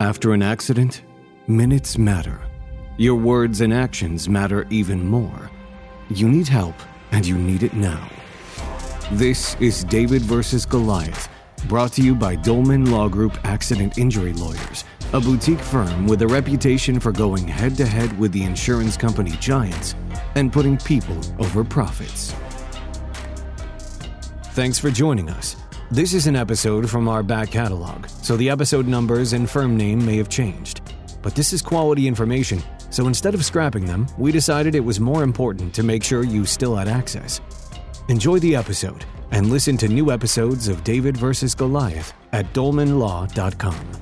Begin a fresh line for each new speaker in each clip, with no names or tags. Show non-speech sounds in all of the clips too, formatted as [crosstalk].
After an accident, minutes matter. Your words and actions matter even more. You need help, and you need it now. This is David versus Goliath, brought to you by Dolman Law Group Accident Injury Lawyers, a boutique firm with a reputation for going head to head with the insurance company giants and putting people over profits. Thanks for joining us. This is an episode from our back catalog, so the episode numbers and firm name may have changed. But this is quality information, so instead of scrapping them, we decided it was more important to make sure you still had access. Enjoy the episode and listen to new episodes of David vs. Goliath at dolmanlaw.com.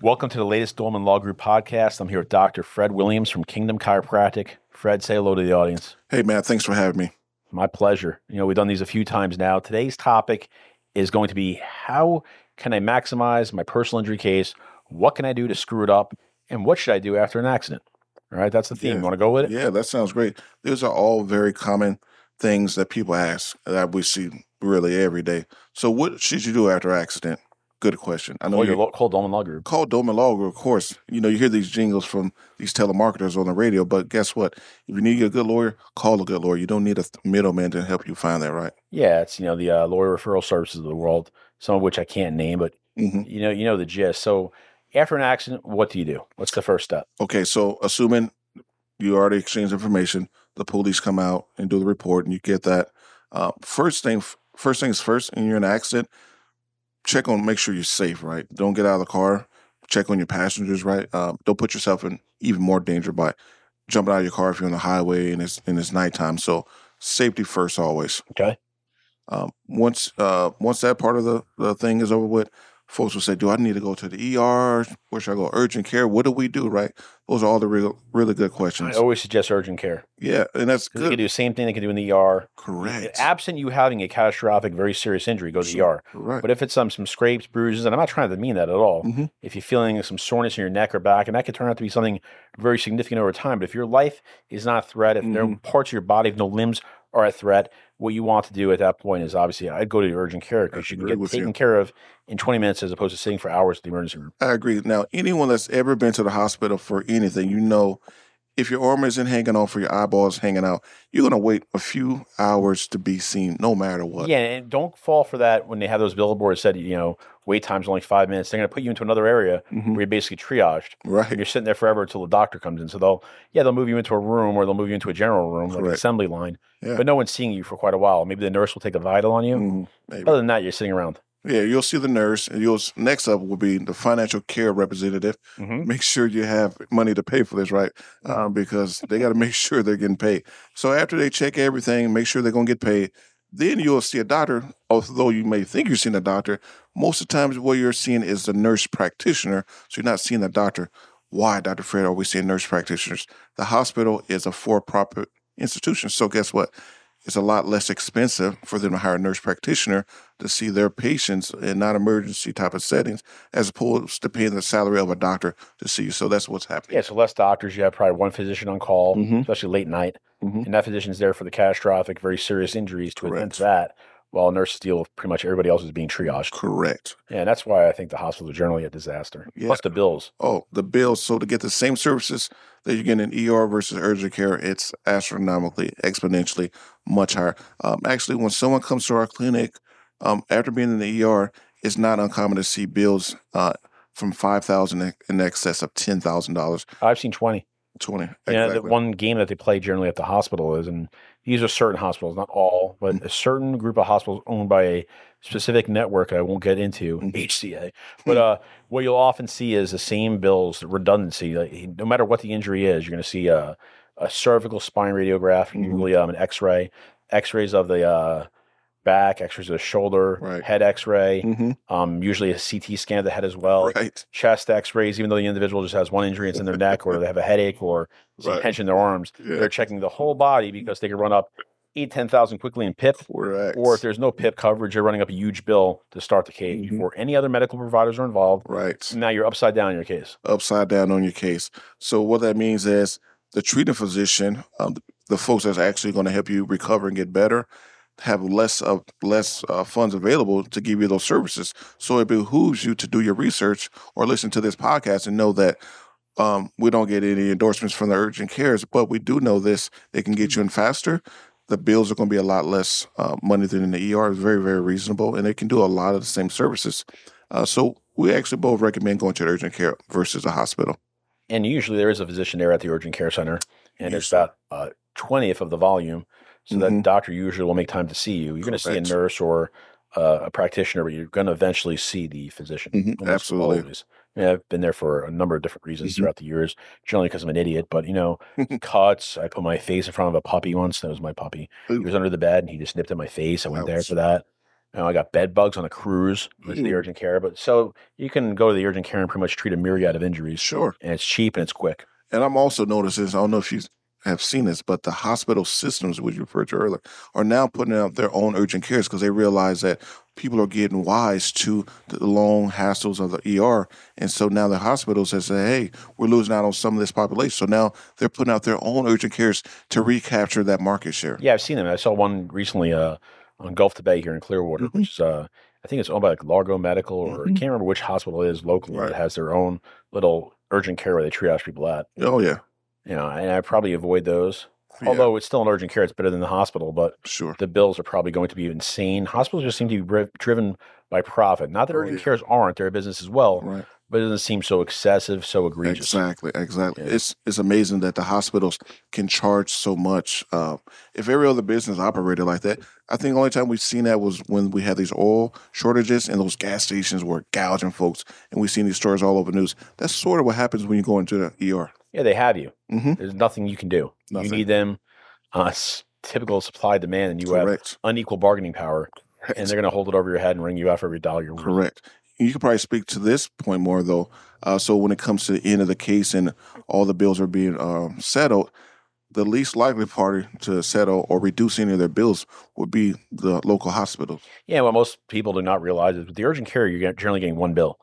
Welcome to the latest Dolman Law Group podcast. I'm here with Dr. Fred Williams from Kingdom Chiropractic. Fred, say hello to the audience.
Hey, Matt, thanks for having me.
My pleasure. You know, we've done these a few times now. Today's topic is going to be how can I maximize my personal injury case? What can I do to screw it up? And what should I do after an accident? All right, that's the theme.
Yeah.
You want to go with it?
Yeah, that sounds great. These are all very common things that people ask that we see really every day. So, what should you do after accident? Good question. I know
Call your
you
lo- call Dolman Law Group.
call Dolman Law Group, of course. You know, you hear these jingles from these telemarketers on the radio, but guess what? If you need a good lawyer, call a good lawyer. You don't need a middleman to help you find that right.
Yeah, it's you know the uh, lawyer referral services of the world, some of which I can't name, but
hmm
you know you know the gist. So after an accident, what do you do? What's the first step?
Okay, so assuming you already exchanged information, the police come out and do the report, and you get that. Uh, first thing, first things first, and you're in an accident, check on, make sure you're safe, right? Don't get out of the car. Check on your passengers, right? Um, don't put yourself in even more danger by jumping out of your car if you're on the highway and it's and it's nighttime. So safety first, always.
Okay.
Um, once uh, once that part of the, the thing is over with, folks will say, "Do I need to go to the ER? Where should I go? Urgent care? What do we do?" Right? Those are all the real, really good questions.
I always suggest urgent care.
Yeah, and that's
'Cause They can do the same thing they can do in the ER.
Correct.
Absent you having a catastrophic, very serious injury, go to the ER.
Right.
But if it's some some scrapes, bruises, and I'm not trying to mean that at all.
Mhm.
If you're feeling some soreness in your neck or back, and that could turn out to be something very significant over time. But if your life is not a threat, if there are
Mhm.
parts of your body, if no limbs are a threat, what you want to do at that point is obviously I'd go to the urgent care because you can get taken
you.
care of in 20 minutes as opposed to sitting for hours at the emergency room.
I agree. Now, anyone that's ever been to the hospital for anything, you know, if your arm isn't hanging off or your eyeballs hanging out, you're gonna wait a few hours to be seen, no matter what.
Yeah, and don't fall for that when they have those billboards said, you know, wait time's only five minutes. They're going to put you into another area
Mhm.
where you're basically triaged.
Right, and
you're sitting there forever until the doctor comes in. So they'll, yeah, they'll move you into a room or they'll move you into a general room, like an assembly line.
Yeah.
But no one's seeing you for quite a while. Maybe the nurse will take a vital on you.
Mhm. Maybe.
Other than that, you're sitting around.
Yeah, you'll see the nurse, and you'll next up will be the financial care representative.
Mhm.
Make sure you have money to pay for this, right? Um, because they got to make [laughs] sure they're getting paid. So after they check everything, make sure they're gonna get paid. Then you'll see a doctor. Although you may think you're seeing a doctor, most of the times what you're seeing is the nurse practitioner. So you're not seeing a doctor. Why, Dr. Fred, are we seeing nurse practitioners? The hospital is a for-profit institution. So guess what? It's a lot less expensive for them to hire a nurse practitioner to see their patients in non emergency type of settings as opposed to paying the salary of a doctor to see you. So that's what's happening.
Yeah, so less doctors. You have probably one physician on call,
Mhm.
especially late night.
Mhm.
And that physician's there for the catastrophic, very serious injuries to attend to that, while nurses deal with pretty much everybody else is being triaged.
Correct.
Yeah, and that's why I think the hospitals are generally a disaster.
Yeah.
Plus the bills.
Oh, the bills. So to get the same services that you get in ER versus urgent care, it's astronomically, exponentially much higher. Um, actually, when someone comes to our clinic um, after being in the ER, it's not uncommon to see bills uh, from five thousand in excess of ten thousand dollars.
I've seen 20.
Twenty.
Yeah, the one game that they play generally at the hospital is, and these are certain hospitals, not all, but
Mm.
a certain group of hospitals owned by a specific network I won't get into,
Mhm.
HCA. [laughs] But uh, what you'll often see is the same bills, redundancy. Like, no matter what the injury is, you're going to see a, a cervical spine radiograph,
Mhm.
usually um, an X-ray, X-rays of the uh, back, X-rays of the shoulder,
Right.
head X-ray,
Mhm.
um, usually a CT scan of the head as well
Right.
chest x-rays even though the individual just has one injury it's in their neck or they have a headache or some
Right.
tension in their arms
Yeah.
they're checking the whole body because they can run up eight ten thousand quickly in pip
Correct.
or if there's no pip coverage you're running up a huge bill to start the case
Mhm.
before any other medical providers are involved
right.
now you're upside down in your case
upside down on your case. So what that means is the treating physician, um, the folks that's actually going to help you recover and get better, have less of less uh, funds available to give you those services. So it behooves you to do your research or listen to this podcast and know that um, we don't get any endorsements from the urgent cares, but we do know this: they can get you in faster. The bills are going to be a lot less uh, money than in the ER. It's very, very reasonable, and they can do a lot of the same services. Uh, so we actually both recommend going to the urgent care versus a hospital.
And usually there is a physician there at the urgent care center, and it's
Usually.
about uh, twentieth of the volume. So
Mhm.
that doctor usually will make time to see you. You're going to see a nurse or uh, a practitioner, but you're going to eventually see the physician.
Mhm, absolutely.
always. Yeah, I've been there for a number of different reasons
Mhm.
throughout the years. Generally because I'm an idiot, but you know, [laughs] cuts. I put my face in front of a puppy once. That was my puppy. He was under the bed and he just nipped at my face. I went there for that. You know, I got bed bugs on a cruise with the urgent care. But so you can go to the urgent care and pretty much treat a myriad of injuries.
Sure.
And it's cheap and it's quick.
And I'm also noticing, I don't know if you have seen this, but the hospital systems, which you referred to earlier, are now putting out their own urgent cares because they realize that people are getting wise to the long hassles of the ER. And so now the hospitals have said, hey, we're losing out on some of this population. So now they're putting out their own urgent cares to recapture that market share.
Yeah, I've seen them. I saw one recently uh, on Gulf to Bay here in Clearwater,
Mhm.
which is uh, I think it's owned by like Largo Medical, or I
Mhm.
can't remember which hospital it is locally
Right.
that has their own little urgent care where they triage people at.
Oh, yeah.
You know, and I probably avoid those.
Yeah,
Although it's still an urgent care, it's better than the hospital, but
sure.
the bills are probably going to be insane. Hospitals just seem to be dri- driven by profit. Not that
Oh,
urgent
yeah.
cares aren't; they're a business as well,
Right.
but it doesn't seem so excessive, so egregious.
Exactly, exactly.
Yeah.
It's it's amazing that the hospitals can charge so much. Uh, if every other business operated like that, I think the only time we've seen that was when we had these oil shortages and those gas stations were gouging folks, and we've seen these stories all over the news. That's sort of what happens when you go into the ER.
Yeah, they have you.
Mm-hmm.
There's nothing you can do.
Nothing.
You need them. Uh, typical supply demand, and you have unequal bargaining power, and they're going to hold it over your head and wring you out for every dollar you're worth.
Correct. You could probably speak to this point more though. Uh, so when it comes to the end of the case and all the bills are being um, settled, the least likely party to settle or reduce any of their bills would be the local hospital.
Yeah, what most people do not realize is with the urgent care, you're generally getting one bill.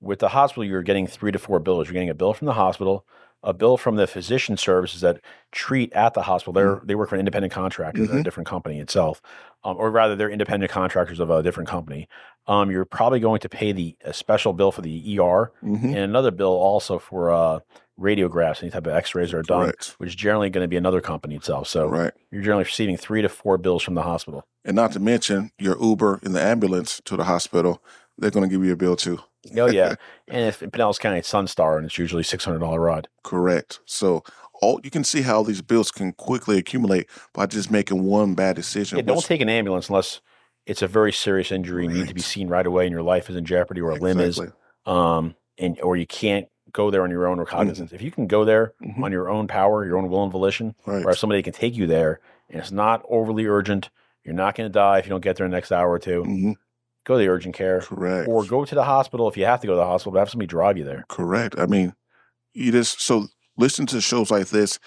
With the hospital, you're getting three to four bills. You're getting a bill from the hospital, a bill from the physician services that treat at the hospital. They're they work for an independent contractor, they're a different company itself, um, or rather, they're independent contractors of a different company. Um, you're probably going to pay the a special bill for the ER
Mm-hmm.
and another bill also for uh, radiographs, any type of X-rays are done,
Correct.
which is generally going to be another company itself. So
Right.
you're generally receiving three to four bills from the hospital.
And not to mention your Uber in the ambulance to the hospital, they're going to give you a bill too.
Oh yeah, [laughs] and if in Pinellas County it's Sunstar, and it's usually six hundred dollar ride.
Correct. So all you can see how these bills can quickly accumulate by just making one bad decision.
Yeah, don't take an ambulance unless it's a very serious injury and you need to be seen right away, and your life is in jeopardy, or a limb is, um, and or you can't go there on your own or cognizance. If you can go there
Mhm.
on your own power, your own will and volition,
Right.
or if somebody can take you there, and it's not overly urgent, you're not going to die if you don't get there in the next hour or 2
Mhm.
Go to the urgent care,
Correct.
or go to the hospital if you have to go to the hospital. But have somebody drive you there.
Correct. I mean, you just so listen to shows like this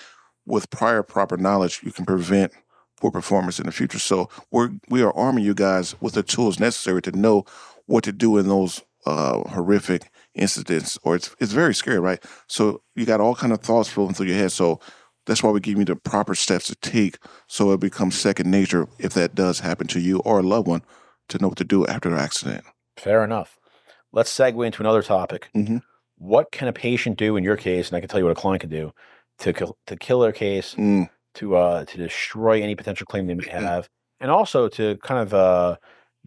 with prior proper knowledge, you can prevent poor performance in the future. So we're we are arming you guys with the tools necessary to know what to do in those uh, horrific incidents. Or it's it's very scary, right? So you got all kind of thoughts flowing through your head. So that's why we give you the proper steps to take so it becomes second nature if that does happen to you or a loved one to know what to do after the accident.
Fair enough. Let's segue into another topic.
Mhm.
What can a patient do in your case, and I can tell you what a client can do to kill, to kill their case,
Mm,
to uh, to destroy any potential claim they may [clears throat] have, and also to kind of uh,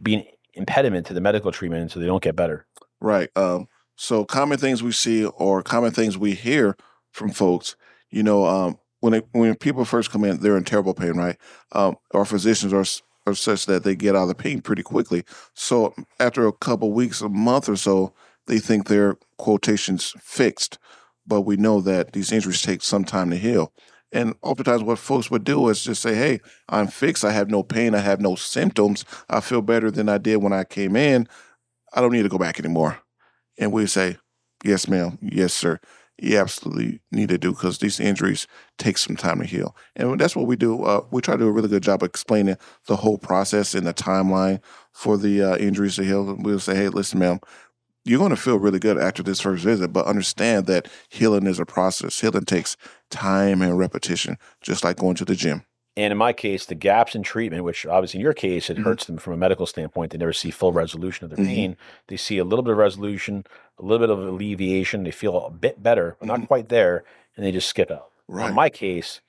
be an impediment to the medical treatment so they don't get better.
Right. Um, so common things we see or common things we hear from folks, you know, um, when it, when people first come in, they're in terrible pain, right? Um, our physicians are are such that they get out of the pain pretty quickly. So after a couple weeks, a month or so, they think their quotations fixed, but we know that these injuries take some time to heal. And oftentimes, what folks would do is just say, "Hey, I'm fixed. I have no pain. I have no symptoms. I feel better than I did when I came in. I don't need to go back anymore." And we say, "Yes, ma'am. Yes, sir. You absolutely need to do because these injuries take some time to heal." And that's what we do. Uh, we try to do a really good job of explaining the whole process and the timeline for the uh, injuries to heal. We'll say, "Hey, listen, ma'am." You're going to feel really good after this first visit, but understand that healing is a process. Healing takes time and repetition, just like going to the gym.
And in my case, the gaps in treatment, which obviously in your case, it
Mhm.
hurts them from a medical standpoint. They never see full resolution of their
Mhm.
pain. They see a little bit of resolution, a little bit of alleviation. They feel a bit better, but
Mhm.
not quite there, and they just skip out.
Right.
In my case,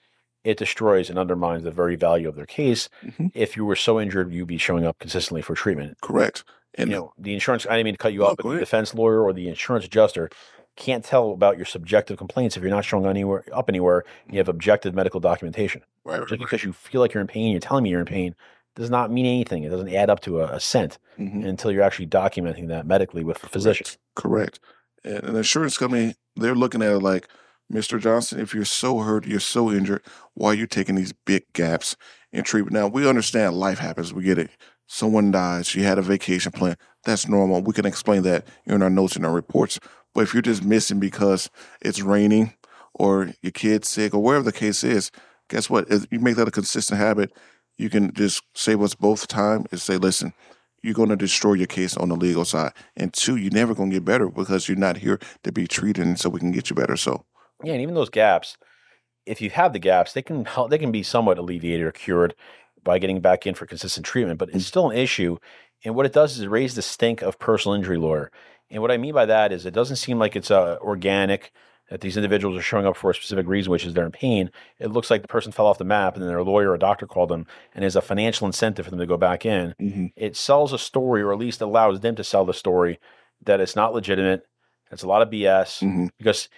it destroys and undermines the very value of their case.
Mhm.
If you were so injured, you'd be showing up consistently for treatment.
Correct. And
you know, the insurance, I didn't mean to cut you
No,
off, but the defense lawyer or the insurance adjuster can't tell about your subjective complaints if you're not showing anywhere up anywhere you have objective medical documentation.
right,
Just
right,
because you feel like you're in pain, you're telling me you're in pain, does not mean anything. It doesn't add up to a, a cent
Mhm.
until you're actually documenting that medically with a physician.
Correct. And an insurance company, they're looking at it like, Mr. Johnson, if you're so hurt, you're so injured, why are you taking these big gaps in treatment? Now, we understand life happens. We get it. Someone dies. You had a vacation plan. That's normal. We can explain that in our notes and our reports. But if you're just missing because it's raining or your kid's sick or wherever the case is, guess what? If you make that a consistent habit, you can just save us both time and say, listen, you're going to destroy your case on the legal side. And two, you're never going to get better because you're not here to be treated and so we can get you better. So,
Yeah, and even those gaps, if you have the gaps, they can help, they can be somewhat alleviated or cured by getting back in for consistent treatment, but it's mm. still an issue. And what it does is it raise the stink of personal injury lawyer. And what I mean by that is it doesn't seem like it's uh, organic that these individuals are showing up for a specific reason, which is they're in pain. It looks like the person fell off the map and then their lawyer or doctor called them and there's a financial incentive for them to go back in.
mm-hmm.
It sells a story, or at least allows them to sell the story that it's not legitimate. It's a lot of BS
Mm-hmm.
because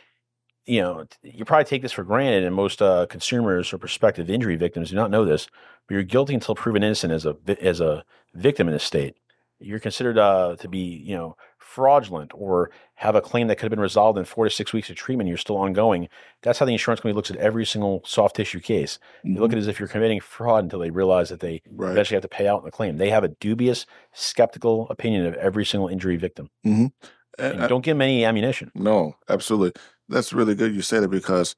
you know you probably take this for granted, and most uh, consumers or prospective injury victims do not know this. But you're guilty until proven innocent as a as a victim in this state. You're considered uh, to be you know fraudulent or have a claim that could have been resolved in four to six weeks of treatment. You're still ongoing. That's how the insurance company looks at every single soft tissue case. They look at mm-hmm. it as if you're committing fraud until they realize that they
right.
eventually have to pay out the claim. They have a dubious, skeptical opinion of every single injury victim. Mm-hmm.
And
And
I-
don't give them any ammunition.
No, absolutely. That's really good you said it because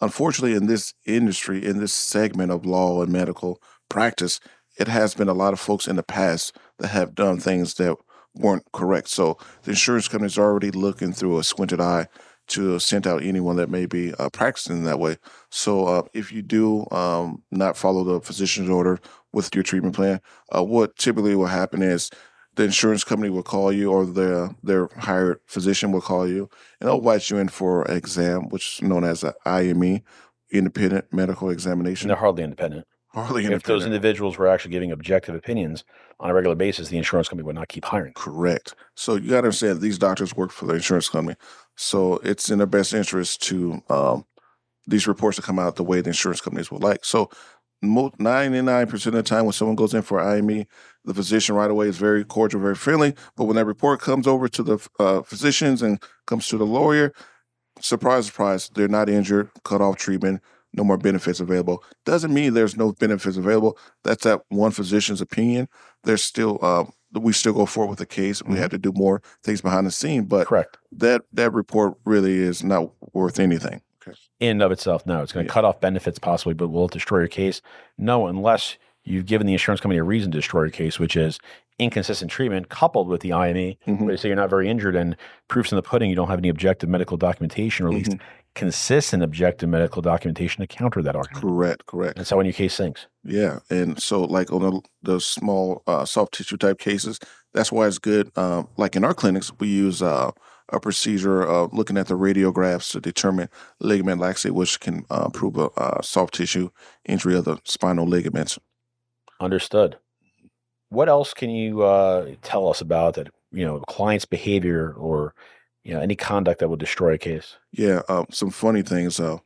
unfortunately in this industry, in this segment of law and medical practice, it has been a lot of folks in the past that have done things that weren't correct. So the insurance company is already looking through a squinted eye to send out anyone that may be uh, practicing that way. So uh, if you do um, not follow the physician's order with your treatment plan, uh, what typically will happen is the insurance company will call you or their their hired physician will call you and they'll invite you in for an exam, which is known as an IME, independent medical
And
examination.
they're hardly independent.
Hardly
If those individuals were actually giving objective opinions on a regular basis, the insurance company would not keep hiring.
Correct. So you got to understand these doctors work for the insurance company, so it's in their best interest to um, these reports to come out the way the insurance companies would like. So ninety nine percent of the time when someone goes in for IME, the physician right away is very cordial, very friendly. But when that report comes over to the uh, physicians and comes to the lawyer, surprise, surprise, they're not injured, cut off treatment, no more benefits available. Doesn't mean there's no benefits available. That's that one physician's opinion. There's still, um, we still go forward with the case. We
Mhm.
have to do more things behind the scene, but
Correct.
that that report really is not worth anything. Okay.
In and of itself, no. It's going to
Yeah.
cut off benefits possibly, but will it destroy your case? No, unless you've given the insurance company a reason to destroy your case, which is inconsistent treatment coupled with the IME,
Mhm.
where they say you're not very injured and proofs in the pudding, you don't have any objective medical documentation or at least
Mhm.
Consistent objective medical documentation to counter that argument.
Correct, correct.
That's how when your case sinks.
Yeah, and so like on the, the small uh, soft tissue type cases, that's why it's good. Um, like in our clinics, we use uh, a procedure of looking at the radiographs to determine ligament laxity, which can uh, prove a uh, soft tissue injury of the spinal ligaments.
Understood. What else can you uh, tell us about that? You know, client's behavior or you know any conduct that would destroy a case.
Yeah, um, some funny things. Uh,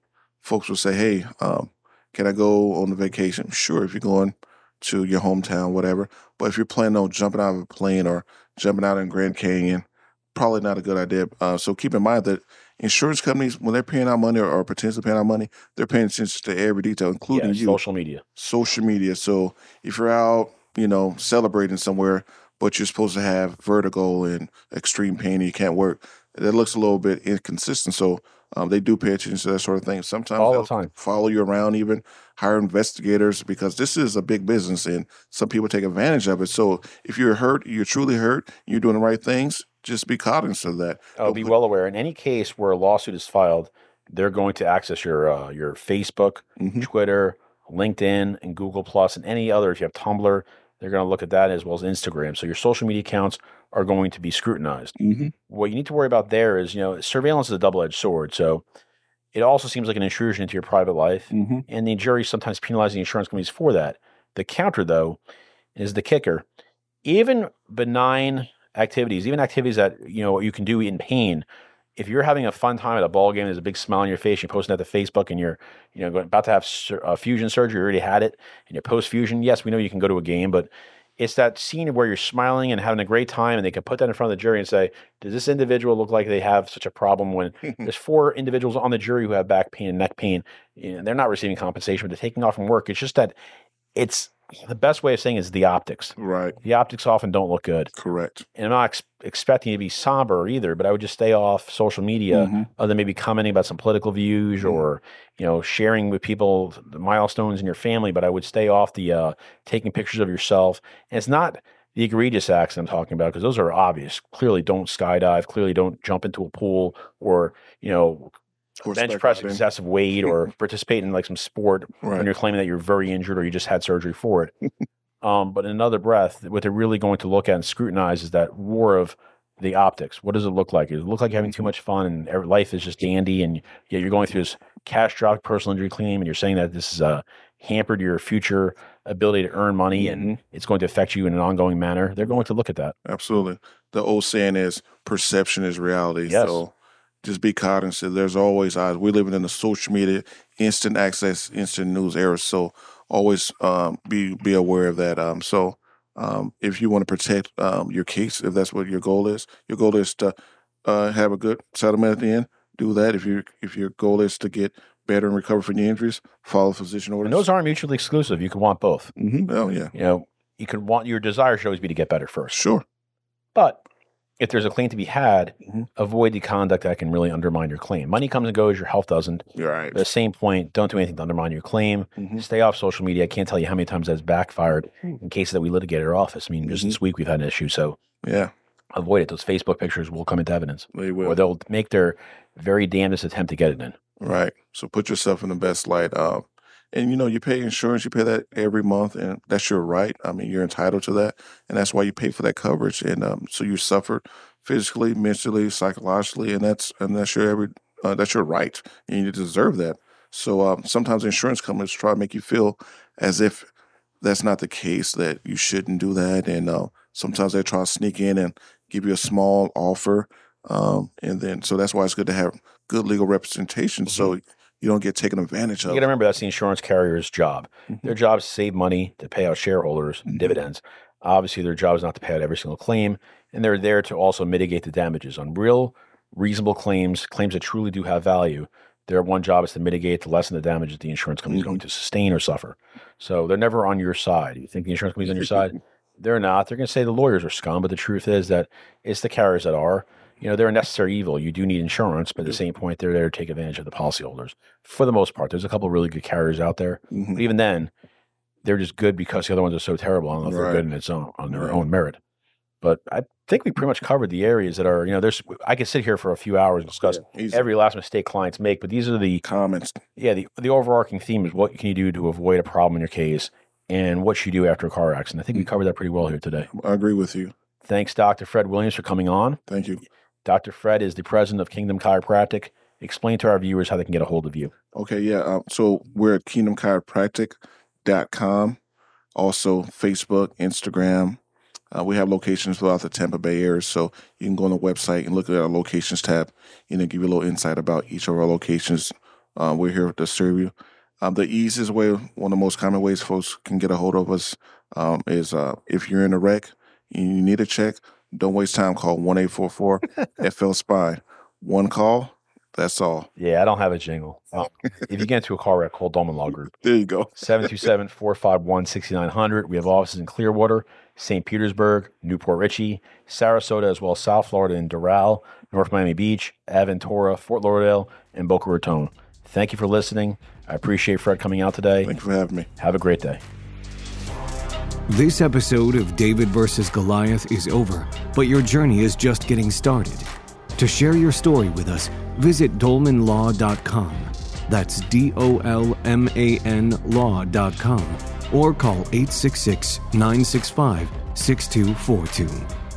folks will say, "Hey, um, can I go on a vacation?" Sure, if you're going to your hometown, whatever. But if you're planning on jumping out of a plane or jumping out in Grand Canyon, probably not a good idea. Uh, so keep in mind that insurance companies, when they're paying out money or, or potentially paying out money, they're paying attention to every detail, including
Yeah,
you
social media.
social media. So if you're out, you know, celebrating somewhere, but you're supposed to have vertigo and extreme pain and you can't work, that looks a little bit inconsistent. So um, they do pay attention to that sort of thing. Sometimes
All the time.
follow you around, even hire investigators because this is a big business and some people take advantage of it. So if you're hurt, you're truly hurt, you're doing the right things, just be cognizant of that.
I'll
Don't
be
put-
well aware. In any case where a lawsuit is filed, they're going to access your uh, your Facebook,
Mhm.
Twitter, LinkedIn, and Google Plus, and any other. If you have Tumblr, they're going to look at that as well as Instagram. So your social media accounts are going to be scrutinized.
Mm-hmm.
What you need to worry about there is, you know, surveillance is a double-edged sword. So it also seems like an intrusion into your private life,
Mm-hmm.
and the jury sometimes penalizing insurance companies for that. The counter, though, is the kicker. Even benign activities, even activities that you know you can do in pain. If you're having a fun time at a ball game, there's a big smile on your face, you're posting that to Facebook, and you're you know about to have sur- uh, fusion surgery, you already had it, and you're post fusion. Yes, we know you can go to a game, but it's that scene where you're smiling and having a great time, and they can put that in front of the jury and say, "Does this individual look like they have such a problem?" When [laughs] there's four individuals on the jury who have back pain and neck pain, you know, they're not receiving compensation, but they're taking off from work. It's just that it's the best way of saying is the optics.
Right.
The optics often don't look good,
Correct.
and I'm not ex- expecting you to be somber either. But I would just stay off social media,
Mhm.
other than maybe commenting about some political views
Mhm.
or you know sharing with people the milestones in your family. But I would stay off the uh, taking pictures of yourself. And it's not the egregious acts I'm talking about because those are obvious. Clearly, don't skydive. Clearly, don't jump into a pool or you know bench press excessive weight or [laughs] participate in like some sport when you're claiming that you're very injured or you just had surgery for it. [laughs] um, but in another breath, what they're really going to look at and scrutinize is that war of the optics. What does it look like? Does it look like you're having too much fun and life is just dandy and yet you're going through this catastrophic personal injury claim and you're saying that this is uh, hampered your future ability to earn money and
Mhm.
it's going to affect you in an ongoing manner? They're going to look at that.
Absolutely. The old saying is perception is reality.
Yes.
So just be cognizant. There's always odds. We're living in the social media, instant access, instant news era. So always um, be be aware of that. Um, so um, if you want to protect um, your case, if that's what your goal is, your goal is to uh, have a good settlement at the end. Do that. If your if your goal is to get better and recover from your injuries, follow physician orders.
And those aren't mutually exclusive. You can want both.
hmm Oh yeah,
You know, you can want your desire should always be to get better first.
sure.
But if there's a claim to be had,
Mhm.
avoid the conduct that can really undermine your claim. Money comes and goes, your health doesn't.
You're right.
At the same point, don't do anything to undermine your claim.
Mhm.
Stay off social media. I can't tell you how many times that's backfired in cases that we litigated at our office. I mean, just
Mhm.
this week we've had an issue. So
Yeah,
avoid it. Those Facebook pictures will come into evidence,
they will.
or they'll make their very damnedest attempt to get it in.
Right. So put yourself in the best light. Um, and you know, you pay insurance, you pay that every month, and that's your right. I mean, you're entitled to that, and that's why you pay for that coverage. And um, so you suffered physically, mentally, psychologically, and that's and that's your every uh, that's your right, and you deserve that. So um, sometimes insurance companies try to make you feel as if that's not the case, that you shouldn't do that, and uh, sometimes they try to sneak in and give you a small offer, um, and then so that's why it's good to have good legal representation, so you don't get taken advantage of.
You got to remember that's the insurance carrier's job.
Mhm.
Their job is to save money to pay out shareholders
Mhm.
dividends. Obviously, their job is not to pay out every single claim, and they're there to also mitigate the damages on real, reasonable claims, claims that truly do have value. Their one job is to mitigate to lessen the damages the insurance company is going to sustain or suffer. So they're never on your side. You think the insurance company's on your side? [laughs] They're not. They're going to say the lawyers are scum, but the truth is that it's the carriers that are. You know, they're a necessary evil. You do need insurance, but at the same point, they're there to take advantage of the policyholders for the most part. There's a couple of really good carriers out there,
Mhm.
but even then, they're just good because the other ones are so terrible. I don't know if they're
Right.
good in its own on their
Right.
own merit. But I think we pretty much covered the areas that are, you know, there's. I could sit here for a few hours and discuss
easy.
every last mistake clients make, but these are the
comments.
yeah the the overarching theme is what can you do to avoid a problem in your case, and what should you do after a car accident. I think we covered that pretty well here today.
I agree with you.
Thanks, Dr. Fred Williams, for coming on.
Thank you.
Dr. Fred is the president of Kingdom Chiropractic. Explain to our viewers how they can get a hold of you.
Okay, yeah. Um, so we're at kingdomchiropractic.com, also Facebook, Instagram. Uh, we have locations throughout the Tampa Bay area, so you can go on the website and look at our locations tab and then give you a little insight about each of our locations. Uh, we're here to serve you. Um, the easiest way, one of the most common ways folks can get a hold of us um, is uh, if you're in a wreck and you need a check, don't waste time. Call 1 844 FL Spine. One call, that's all.
Yeah, I don't have a jingle. Oh, if you get into a car wreck, call Dolman Law Group.
There you go.
727 451 6900. We have offices in Clearwater, St. Petersburg, New Port Richey, Sarasota, as well as South Florida in Doral, North Miami Beach, Aventura, Fort Lauderdale, and Boca Raton. Thank you for listening. I appreciate Fred coming out today.
Thank you for having me.
Have a great day.
This episode of David vs. Goliath is over, but your journey is just getting started. To share your story with us, visit dolmanlaw.com. That's D O L M A N law.com or call 866 965 6242.